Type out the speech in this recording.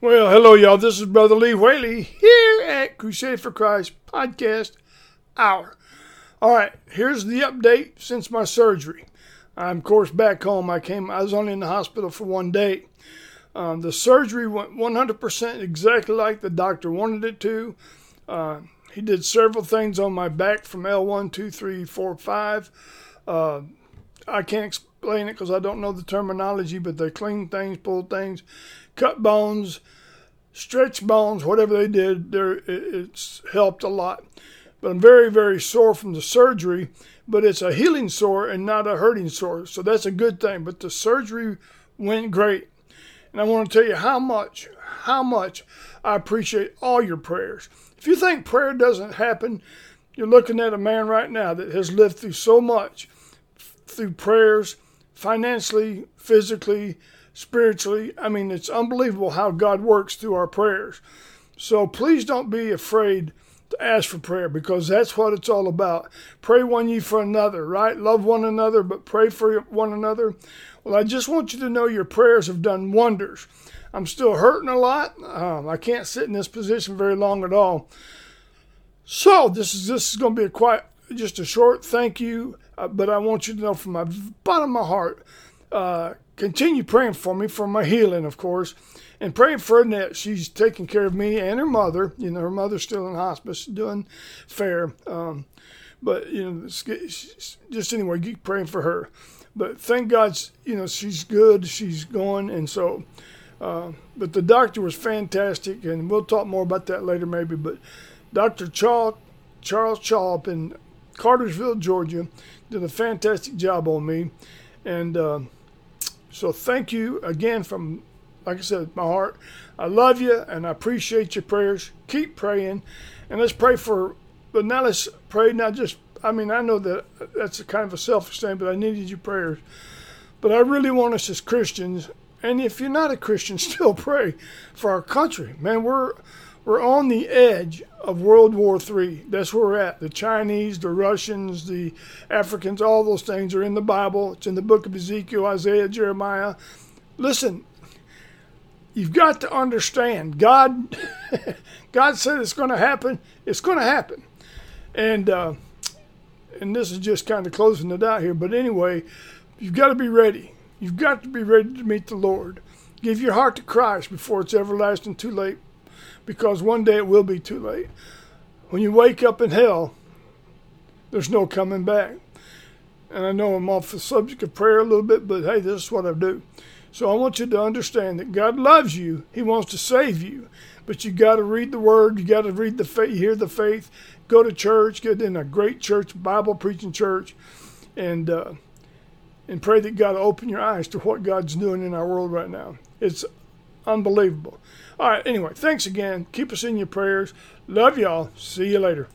Well, hello, y'all. This is Brother Lee Whaley here at Crusade for Christ Podcast Hour. All right, here's the update since my surgery. I'm, of course, back home. I came. I was only in the hospital for one day. Um, the surgery went 100% exactly like the doctor wanted it to. Uh, he did several things on my back from L1, 2, 3, 4, 5. Uh, I can't explain it because I don't know the terminology, but they cleaned things, pulled things, cut bones, stretch bones, whatever they did, it's helped a lot. But I'm very, very sore from the surgery, but it's a healing sore and not a hurting sore. So that's a good thing. But the surgery went great. And I want to tell you how much, how much I appreciate all your prayers. If you think prayer doesn't happen, you're looking at a man right now that has lived through so much through prayers, financially, physically, spiritually. I mean, it's unbelievable how God works through our prayers. So please don't be afraid to ask for prayer because that's what it's all about. Pray one ye for another, right? Love one another, but pray for one another. Well, I just want you to know your prayers have done wonders. I'm still hurting a lot. Um, I can't sit in this position very long at all. So this is this is going to be a quite just a short thank you, uh, but I want you to know from my bottom of my heart uh, continue praying for me for my healing, of course, and praying for Annette. She's taking care of me and her mother. You know, her mother's still in hospice, doing fair. Um, but you know, just anyway, keep praying for her. But thank God, you know, she's good. She's going, and so. Uh, but the doctor was fantastic, and we'll talk more about that later, maybe. But Dr. Charles Charles Chaw in Cartersville, Georgia, did a fantastic job on me, and. Uh, so thank you again from, like I said, my heart. I love you and I appreciate your prayers. Keep praying. And let's pray for, but now let's pray not just, I mean, I know that that's a kind of a selfish thing, but I needed your prayers. But I really want us as Christians, and if you're not a Christian, still pray for our country. Man, we're we're on the edge of World War III. That's where we're at. The Chinese, the Russians, the Africans, all those things are in the Bible. It's in the book of Ezekiel, Isaiah, Jeremiah. Listen, you've got to understand God God said it's going to happen. It's going to happen. And uh, and this is just kind of closing it out here, but anyway, you've got to be ready. You've got to be ready to meet the Lord. Give your heart to Christ before it's everlasting too late because one day it will be too late. When you wake up in hell, there's no coming back. And I know I'm off the subject of prayer a little bit, but hey, this is what I do. So I want you to understand that God loves you. He wants to save you. But you got to read the Word. You got to read the faith, hear the faith, go to church, get in a great church, Bible preaching church, and uh, and pray that God open your eyes to what God's doing in our world right now. It's unbelievable. All right, anyway, thanks again. Keep us in your prayers. Love y'all. See you later.